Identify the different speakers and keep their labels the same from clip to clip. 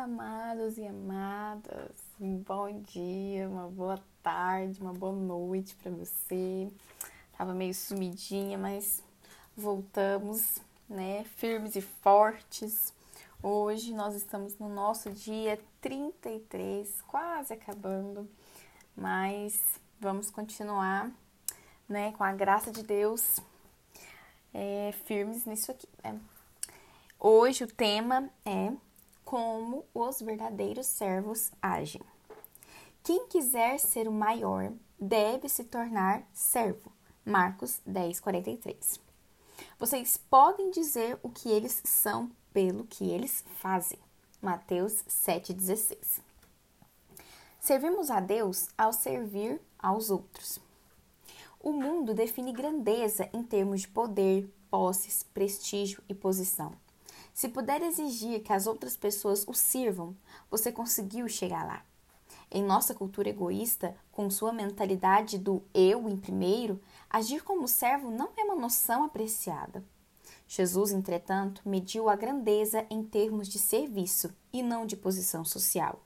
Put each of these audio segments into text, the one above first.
Speaker 1: amados e amadas. Um bom dia, uma boa tarde, uma boa noite para você. Tava meio sumidinha, mas voltamos, né? Firmes e fortes. Hoje nós estamos no nosso dia 33, quase acabando, mas vamos continuar, né? Com a graça de Deus, é, firmes nisso aqui. Né? Hoje o tema é como os verdadeiros servos agem. Quem quiser ser o maior deve se tornar servo. Marcos 10, 43. Vocês podem dizer o que eles são pelo que eles fazem. Mateus 7,16. Servimos a Deus ao servir aos outros. O mundo define grandeza em termos de poder, posses, prestígio e posição. Se puder exigir que as outras pessoas o sirvam, você conseguiu chegar lá. Em nossa cultura egoísta, com sua mentalidade do eu em primeiro, agir como servo não é uma noção apreciada. Jesus, entretanto, mediu a grandeza em termos de serviço e não de posição social.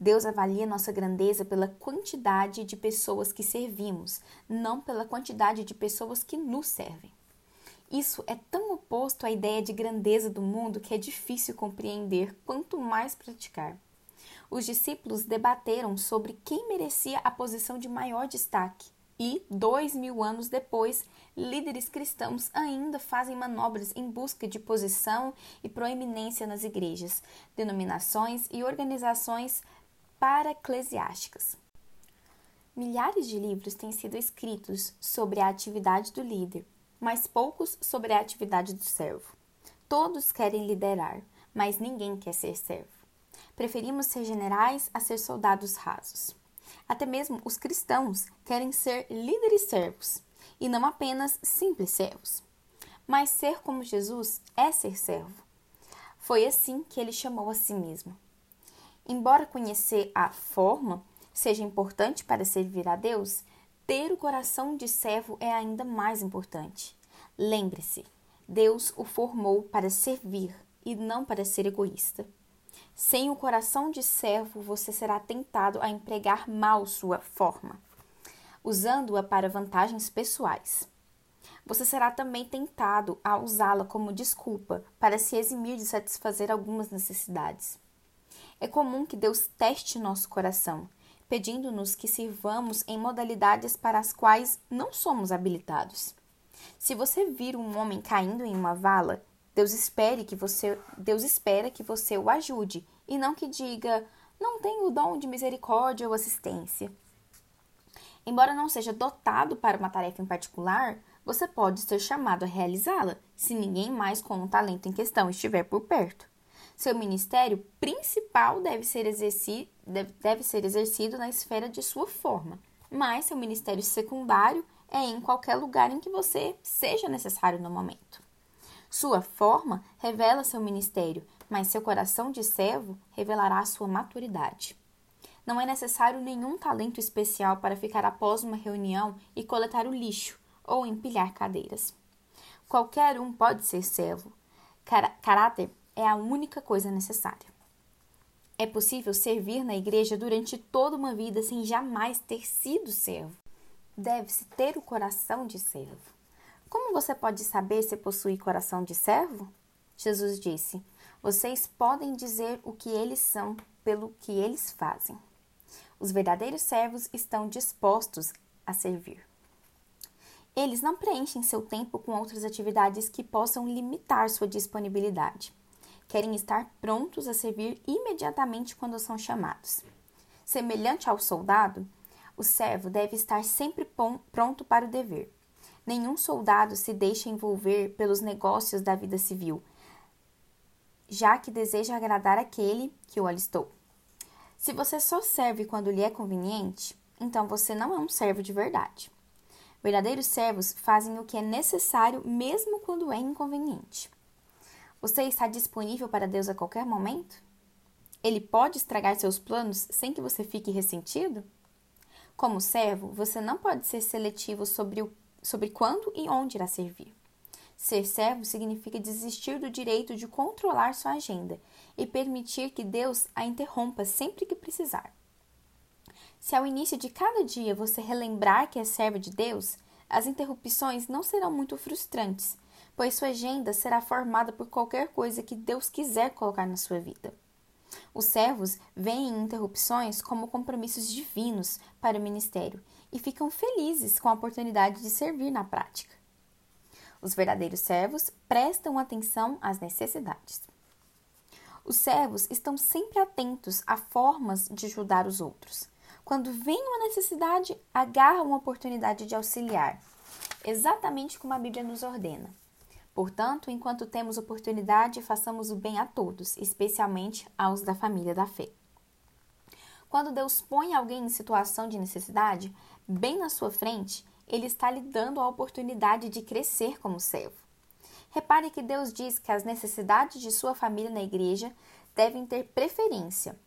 Speaker 1: Deus avalia nossa grandeza pela quantidade de pessoas que servimos, não pela quantidade de pessoas que nos servem. Isso é tão oposto à ideia de grandeza do mundo que é difícil compreender, quanto mais praticar. Os discípulos debateram sobre quem merecia a posição de maior destaque, e, dois mil anos depois, líderes cristãos ainda fazem manobras em busca de posição e proeminência nas igrejas, denominações e organizações para-eclesiásticas. Milhares de livros têm sido escritos sobre a atividade do líder, mas poucos sobre a atividade do servo. Todos querem liderar, mas ninguém quer ser servo. Preferimos ser generais a ser soldados rasos. Até mesmo os cristãos querem ser líderes servos, e não apenas simples servos. Mas ser como Jesus é ser servo. Foi assim que ele chamou a si mesmo. Embora conhecer a forma seja importante para servir a Deus, ter o coração de servo é ainda mais importante. Lembre-se, Deus o formou para servir e não para ser egoísta. Sem o coração de servo, você será tentado a empregar mal sua forma, usando-a para vantagens pessoais. Você será também tentado a usá-la como desculpa para se eximir de satisfazer algumas necessidades. É comum que Deus teste nosso coração pedindo-nos que sirvamos em modalidades para as quais não somos habilitados. Se você vir um homem caindo em uma vala, Deus espere que você, Deus espera que você o ajude e não que diga: "Não tenho o dom de misericórdia ou assistência". Embora não seja dotado para uma tarefa em particular, você pode ser chamado a realizá-la, se ninguém mais com o talento em questão estiver por perto. Seu ministério principal deve ser, exercido, deve, deve ser exercido na esfera de sua forma, mas seu ministério secundário é em qualquer lugar em que você seja necessário no momento. Sua forma revela seu ministério, mas seu coração de servo revelará sua maturidade. Não é necessário nenhum talento especial para ficar após uma reunião e coletar o lixo ou empilhar cadeiras. Qualquer um pode ser servo. Car caráter é a única coisa necessária. É possível servir na igreja durante toda uma vida sem jamais ter sido servo. Deve-se ter o coração de servo. Como você pode saber se possui coração de servo? Jesus disse: Vocês podem dizer o que eles são pelo que eles fazem. Os verdadeiros servos estão dispostos a servir. Eles não preenchem seu tempo com outras atividades que possam limitar sua disponibilidade querem estar prontos a servir imediatamente quando são chamados. Semelhante ao soldado, o servo deve estar sempre pronto para o dever. Nenhum soldado se deixa envolver pelos negócios da vida civil, já que deseja agradar aquele que o alistou. Se você só serve quando lhe é conveniente, então você não é um servo de verdade. Verdadeiros servos fazem o que é necessário mesmo quando é inconveniente. Você está disponível para Deus a qualquer momento? Ele pode estragar seus planos sem que você fique ressentido? Como servo, você não pode ser seletivo sobre, o, sobre quando e onde irá servir. Ser servo significa desistir do direito de controlar sua agenda e permitir que Deus a interrompa sempre que precisar. Se ao início de cada dia você relembrar que é servo de Deus, as interrupções não serão muito frustrantes, pois sua agenda será formada por qualquer coisa que Deus quiser colocar na sua vida. Os servos veem interrupções como compromissos divinos para o ministério e ficam felizes com a oportunidade de servir na prática. Os verdadeiros servos prestam atenção às necessidades. Os servos estão sempre atentos a formas de ajudar os outros. Quando vem uma necessidade, agarram uma oportunidade de auxiliar, exatamente como a Bíblia nos ordena. Portanto, enquanto temos oportunidade, façamos o bem a todos, especialmente aos da família da fé. Quando Deus põe alguém em situação de necessidade, bem na sua frente, ele está lhe dando a oportunidade de crescer como servo. Repare que Deus diz que as necessidades de sua família na igreja devem ter preferência.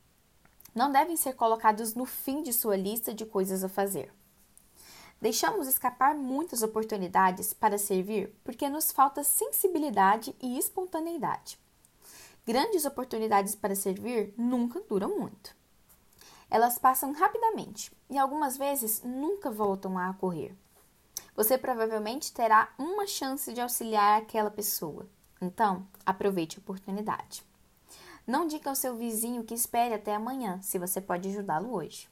Speaker 1: Não devem ser colocados no fim de sua lista de coisas a fazer. Deixamos escapar muitas oportunidades para servir porque nos falta sensibilidade e espontaneidade. Grandes oportunidades para servir nunca duram muito. Elas passam rapidamente e algumas vezes nunca voltam a ocorrer. Você provavelmente terá uma chance de auxiliar aquela pessoa. Então, aproveite a oportunidade. Não diga ao seu vizinho que espere até amanhã, se você pode ajudá-lo hoje.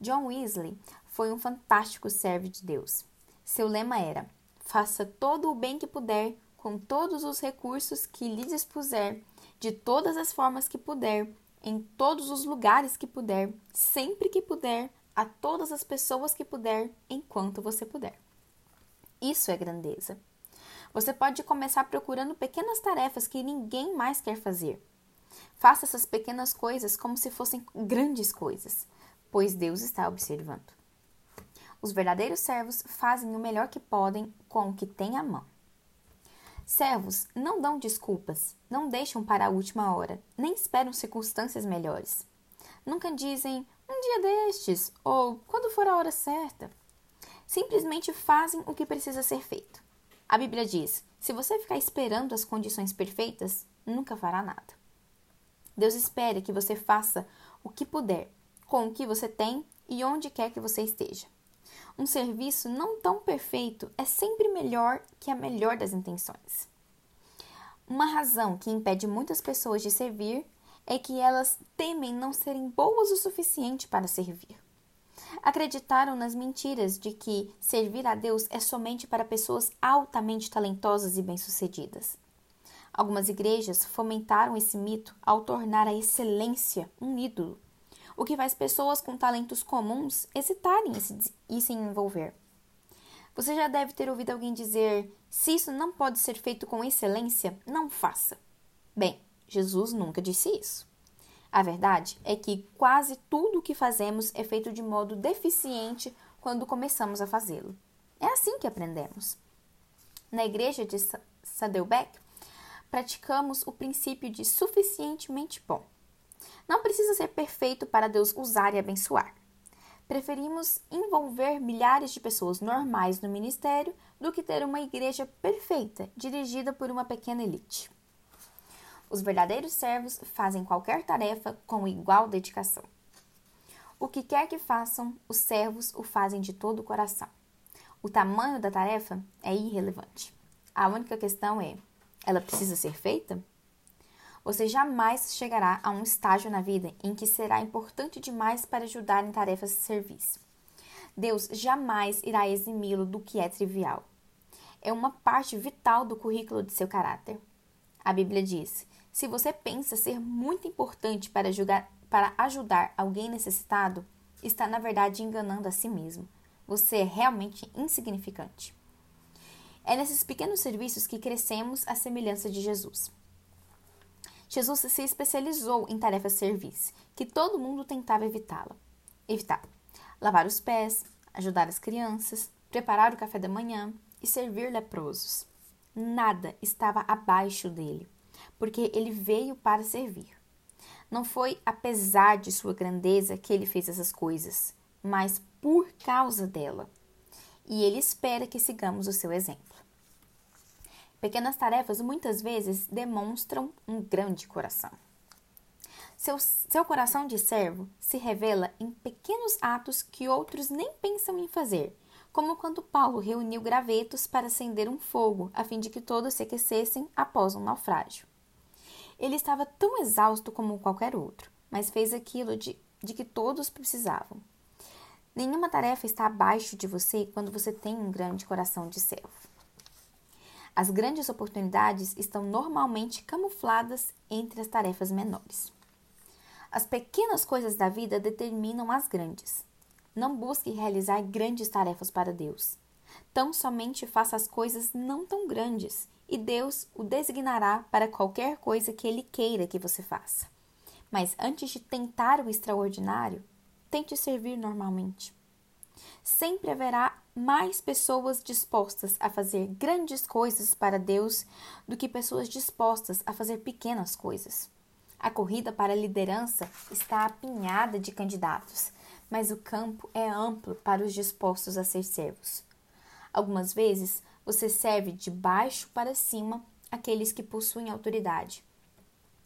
Speaker 1: John Weasley foi um fantástico servo de Deus. Seu lema era: faça todo o bem que puder, com todos os recursos que lhe dispuser, de todas as formas que puder, em todos os lugares que puder, sempre que puder, a todas as pessoas que puder, enquanto você puder. Isso é grandeza. Você pode começar procurando pequenas tarefas que ninguém mais quer fazer. Faça essas pequenas coisas como se fossem grandes coisas, pois Deus está observando. Os verdadeiros servos fazem o melhor que podem com o que têm à mão. Servos não dão desculpas, não deixam para a última hora, nem esperam circunstâncias melhores. Nunca dizem um dia destes ou quando for a hora certa. Simplesmente fazem o que precisa ser feito. A Bíblia diz: se você ficar esperando as condições perfeitas, nunca fará nada. Deus espera que você faça o que puder, com o que você tem e onde quer que você esteja. Um serviço não tão perfeito é sempre melhor que a melhor das intenções. Uma razão que impede muitas pessoas de servir é que elas temem não serem boas o suficiente para servir. Acreditaram nas mentiras de que servir a Deus é somente para pessoas altamente talentosas e bem-sucedidas. Algumas igrejas fomentaram esse mito ao tornar a excelência um ídolo o que faz pessoas com talentos comuns hesitarem e se envolver. Você já deve ter ouvido alguém dizer: se isso não pode ser feito com excelência, não faça. Bem, Jesus nunca disse isso. A verdade é que quase tudo o que fazemos é feito de modo deficiente quando começamos a fazê-lo. É assim que aprendemos. Na igreja de Saddleback, praticamos o princípio de suficientemente bom. Não precisa ser perfeito para Deus usar e abençoar. Preferimos envolver milhares de pessoas normais no ministério do que ter uma igreja perfeita, dirigida por uma pequena elite. Os verdadeiros servos fazem qualquer tarefa com igual dedicação. O que quer que façam, os servos o fazem de todo o coração. O tamanho da tarefa é irrelevante. A única questão é: ela precisa ser feita? Você jamais chegará a um estágio na vida em que será importante demais para ajudar em tarefas de serviço. Deus jamais irá eximi-lo do que é trivial. É uma parte vital do currículo de seu caráter. A Bíblia diz: se você pensa ser muito importante para, julgar, para ajudar alguém necessitado, está na verdade enganando a si mesmo. Você é realmente insignificante. É nesses pequenos serviços que crescemos à semelhança de Jesus. Jesus se especializou em tarefas serviço, que todo mundo tentava evitá-la. Evitar. Lavar os pés, ajudar as crianças, preparar o café da manhã e servir leprosos. Nada estava abaixo dele, porque ele veio para servir. Não foi apesar de sua grandeza que ele fez essas coisas, mas por causa dela. E ele espera que sigamos o seu exemplo. Pequenas tarefas muitas vezes demonstram um grande coração. Seu, seu coração de servo se revela em pequenos atos que outros nem pensam em fazer, como quando Paulo reuniu gravetos para acender um fogo, a fim de que todos se aquecessem após um naufrágio. Ele estava tão exausto como qualquer outro, mas fez aquilo de, de que todos precisavam. Nenhuma tarefa está abaixo de você quando você tem um grande coração de servo. As grandes oportunidades estão normalmente camufladas entre as tarefas menores. As pequenas coisas da vida determinam as grandes. Não busque realizar grandes tarefas para Deus. Tão somente faça as coisas não tão grandes e Deus o designará para qualquer coisa que Ele queira que você faça. Mas antes de tentar o extraordinário, tente servir normalmente. Sempre haverá mais pessoas dispostas a fazer grandes coisas para Deus do que pessoas dispostas a fazer pequenas coisas. A corrida para a liderança está apinhada de candidatos, mas o campo é amplo para os dispostos a ser servos. Algumas vezes você serve de baixo para cima aqueles que possuem autoridade.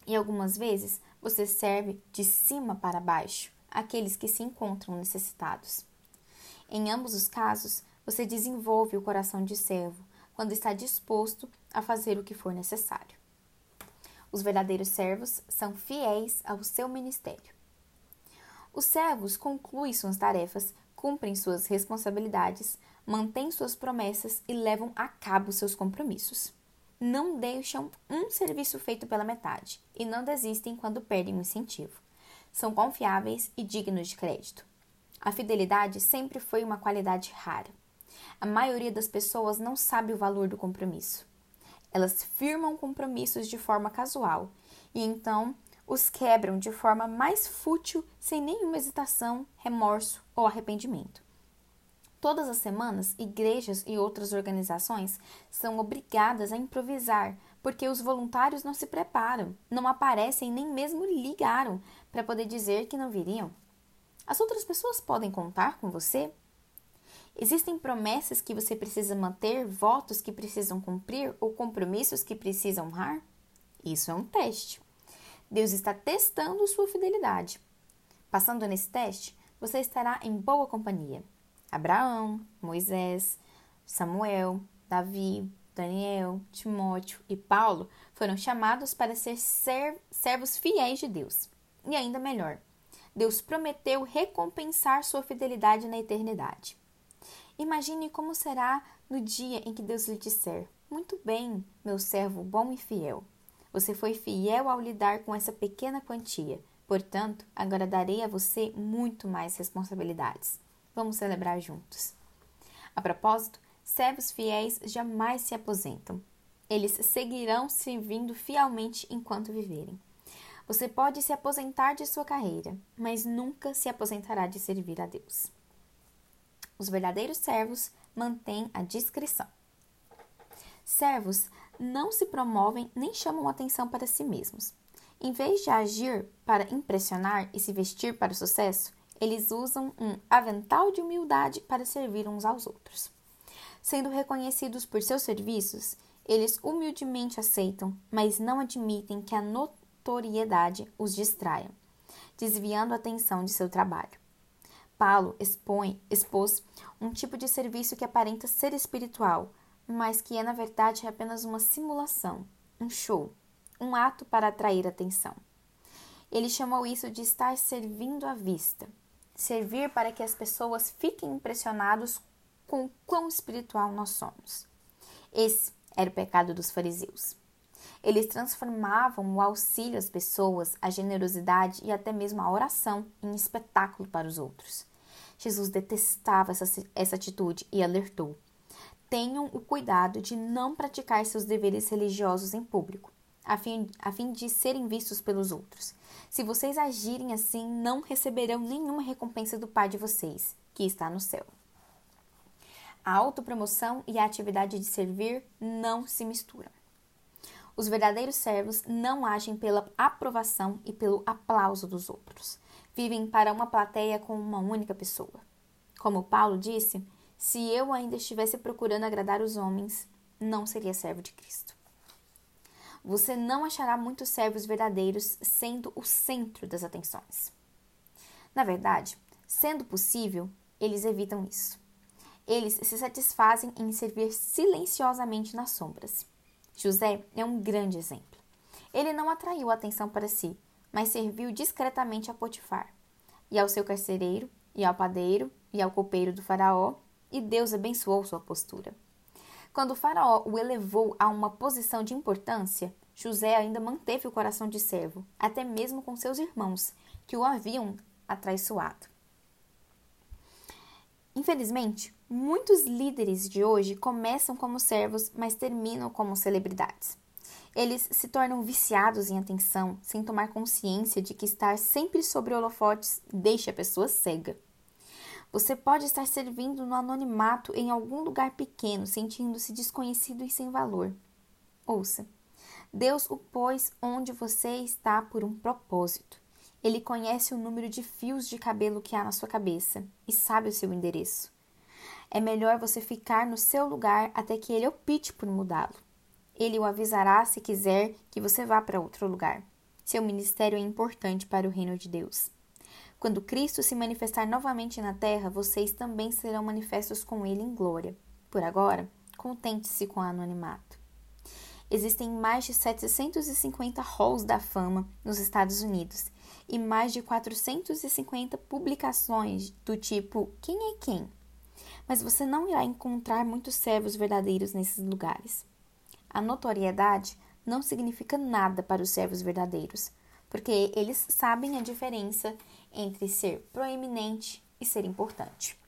Speaker 1: E algumas vezes você serve de cima para baixo aqueles que se encontram necessitados. Em ambos os casos, você desenvolve o coração de servo quando está disposto a fazer o que for necessário. Os verdadeiros servos são fiéis ao seu ministério. Os servos concluem suas tarefas, cumprem suas responsabilidades, mantêm suas promessas e levam a cabo seus compromissos. Não deixam um serviço feito pela metade e não desistem quando perdem o incentivo. São confiáveis e dignos de crédito. A fidelidade sempre foi uma qualidade rara. A maioria das pessoas não sabe o valor do compromisso. Elas firmam compromissos de forma casual e então os quebram de forma mais fútil, sem nenhuma hesitação, remorso ou arrependimento. Todas as semanas, igrejas e outras organizações são obrigadas a improvisar, porque os voluntários não se preparam, não aparecem nem mesmo ligaram para poder dizer que não viriam. As outras pessoas podem contar com você? Existem promessas que você precisa manter, votos que precisam cumprir ou compromissos que precisa honrar? Isso é um teste. Deus está testando sua fidelidade. Passando nesse teste, você estará em boa companhia. Abraão, Moisés, Samuel, Davi, Daniel, Timóteo e Paulo foram chamados para ser servos fiéis de Deus. E ainda melhor, Deus prometeu recompensar sua fidelidade na eternidade. Imagine como será no dia em que Deus lhe disser: Muito bem, meu servo bom e fiel. Você foi fiel ao lidar com essa pequena quantia, portanto, agora darei a você muito mais responsabilidades. Vamos celebrar juntos. A propósito, servos fiéis jamais se aposentam. Eles seguirão servindo fielmente enquanto viverem. Você pode se aposentar de sua carreira, mas nunca se aposentará de servir a Deus. Os verdadeiros servos mantêm a discrição. Servos não se promovem nem chamam atenção para si mesmos. Em vez de agir para impressionar e se vestir para o sucesso, eles usam um avental de humildade para servir uns aos outros. Sendo reconhecidos por seus serviços, eles humildemente aceitam, mas não admitem que a notoriedade os distraia, desviando a atenção de seu trabalho. Paulo expõe, expôs um tipo de serviço que aparenta ser espiritual, mas que é na verdade apenas uma simulação, um show, um ato para atrair atenção. Ele chamou isso de estar servindo à vista, servir para que as pessoas fiquem impressionados com o quão espiritual nós somos. Esse era o pecado dos fariseus. Eles transformavam o auxílio às pessoas, a generosidade e até mesmo a oração em espetáculo para os outros. Jesus detestava essa, essa atitude e alertou: tenham o cuidado de não praticar seus deveres religiosos em público, a fim, a fim de serem vistos pelos outros. Se vocês agirem assim, não receberão nenhuma recompensa do Pai de vocês, que está no céu. A autopromoção e a atividade de servir não se misturam. Os verdadeiros servos não agem pela aprovação e pelo aplauso dos outros. Vivem para uma plateia com uma única pessoa. Como Paulo disse, se eu ainda estivesse procurando agradar os homens, não seria servo de Cristo. Você não achará muitos servos verdadeiros sendo o centro das atenções. Na verdade, sendo possível, eles evitam isso. Eles se satisfazem em servir silenciosamente nas sombras. José é um grande exemplo. Ele não atraiu atenção para si, mas serviu discretamente a Potifar, e ao seu carcereiro, e ao padeiro, e ao copeiro do faraó, e Deus abençoou sua postura. Quando o faraó o elevou a uma posição de importância, José ainda manteve o coração de servo, até mesmo com seus irmãos, que o haviam atraiçoado. Infelizmente, muitos líderes de hoje começam como servos, mas terminam como celebridades. Eles se tornam viciados em atenção, sem tomar consciência de que estar sempre sobre holofotes deixa a pessoa cega. Você pode estar servindo no anonimato em algum lugar pequeno, sentindo-se desconhecido e sem valor. Ouça, Deus o pôs onde você está por um propósito. Ele conhece o número de fios de cabelo que há na sua cabeça e sabe o seu endereço. É melhor você ficar no seu lugar até que ele opte por mudá-lo. Ele o avisará se quiser que você vá para outro lugar. Seu ministério é importante para o reino de Deus. Quando Cristo se manifestar novamente na terra, vocês também serão manifestos com ele em glória. Por agora, contente-se com o anonimato. Existem mais de 750 halls da fama nos Estados Unidos e mais de 450 publicações do tipo Quem é quem? Mas você não irá encontrar muitos servos verdadeiros nesses lugares. A notoriedade não significa nada para os servos verdadeiros, porque eles sabem a diferença entre ser proeminente e ser importante.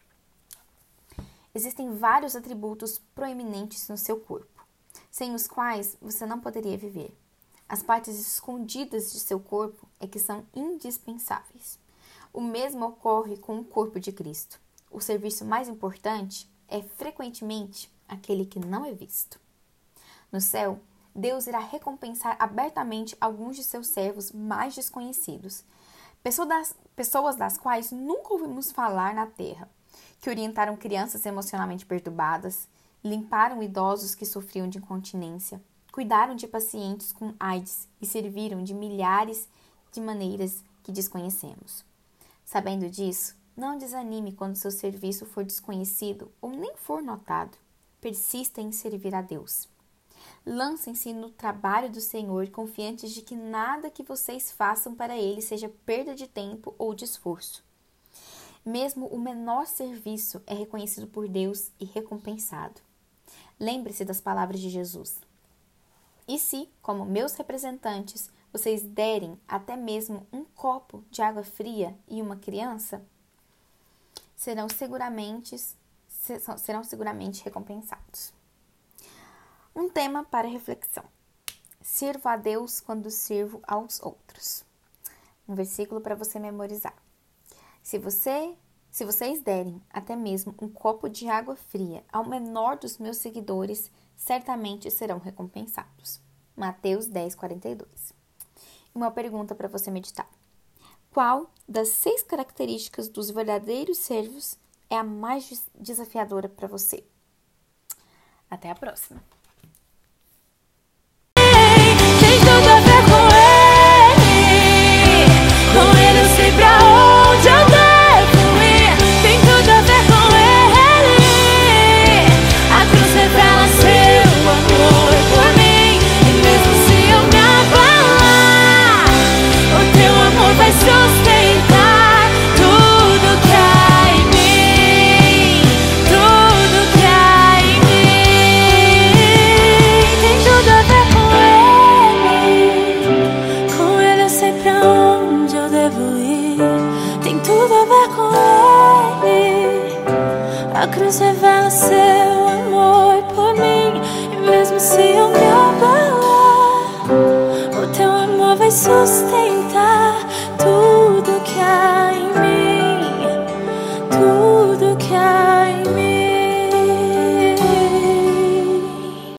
Speaker 1: Existem vários atributos proeminentes no seu corpo, sem os quais você não poderia viver. As partes escondidas de seu corpo é que são indispensáveis. O mesmo ocorre com o corpo de Cristo. O serviço mais importante é frequentemente aquele que não é visto. No céu, Deus irá recompensar abertamente alguns de seus servos mais desconhecidos, pessoas das, quais nunca ouvimos falar na terra, que orientaram crianças emocionalmente perturbadas, limparam idosos que sofriam de incontinência, cuidaram de pacientes com AIDS e serviram de milhares de maneiras que desconhecemos. Sabendo disso, não desanime quando seu serviço for desconhecido ou nem for notado. Persista em servir a Deus. Lancem-se no trabalho do Senhor, confiantes de que nada que vocês façam para Ele seja perda de tempo ou de esforço. Mesmo o menor serviço é reconhecido por Deus e recompensado. Lembre-se das palavras de Jesus. E se, como meus representantes, vocês derem até mesmo um copo de água fria e uma criança, serão seguramente, serão seguramente recompensados. Um tema para reflexão. Sirvo a Deus quando sirvo aos outros. Um versículo para você memorizar. Se você, se vocês derem até mesmo um copo de água fria ao menor dos meus seguidores, certamente serão recompensados. Mateus 10, 42. Uma pergunta para você meditar: Qual das seis características dos verdadeiros servos é a mais desafiadora para você? Até a próxima!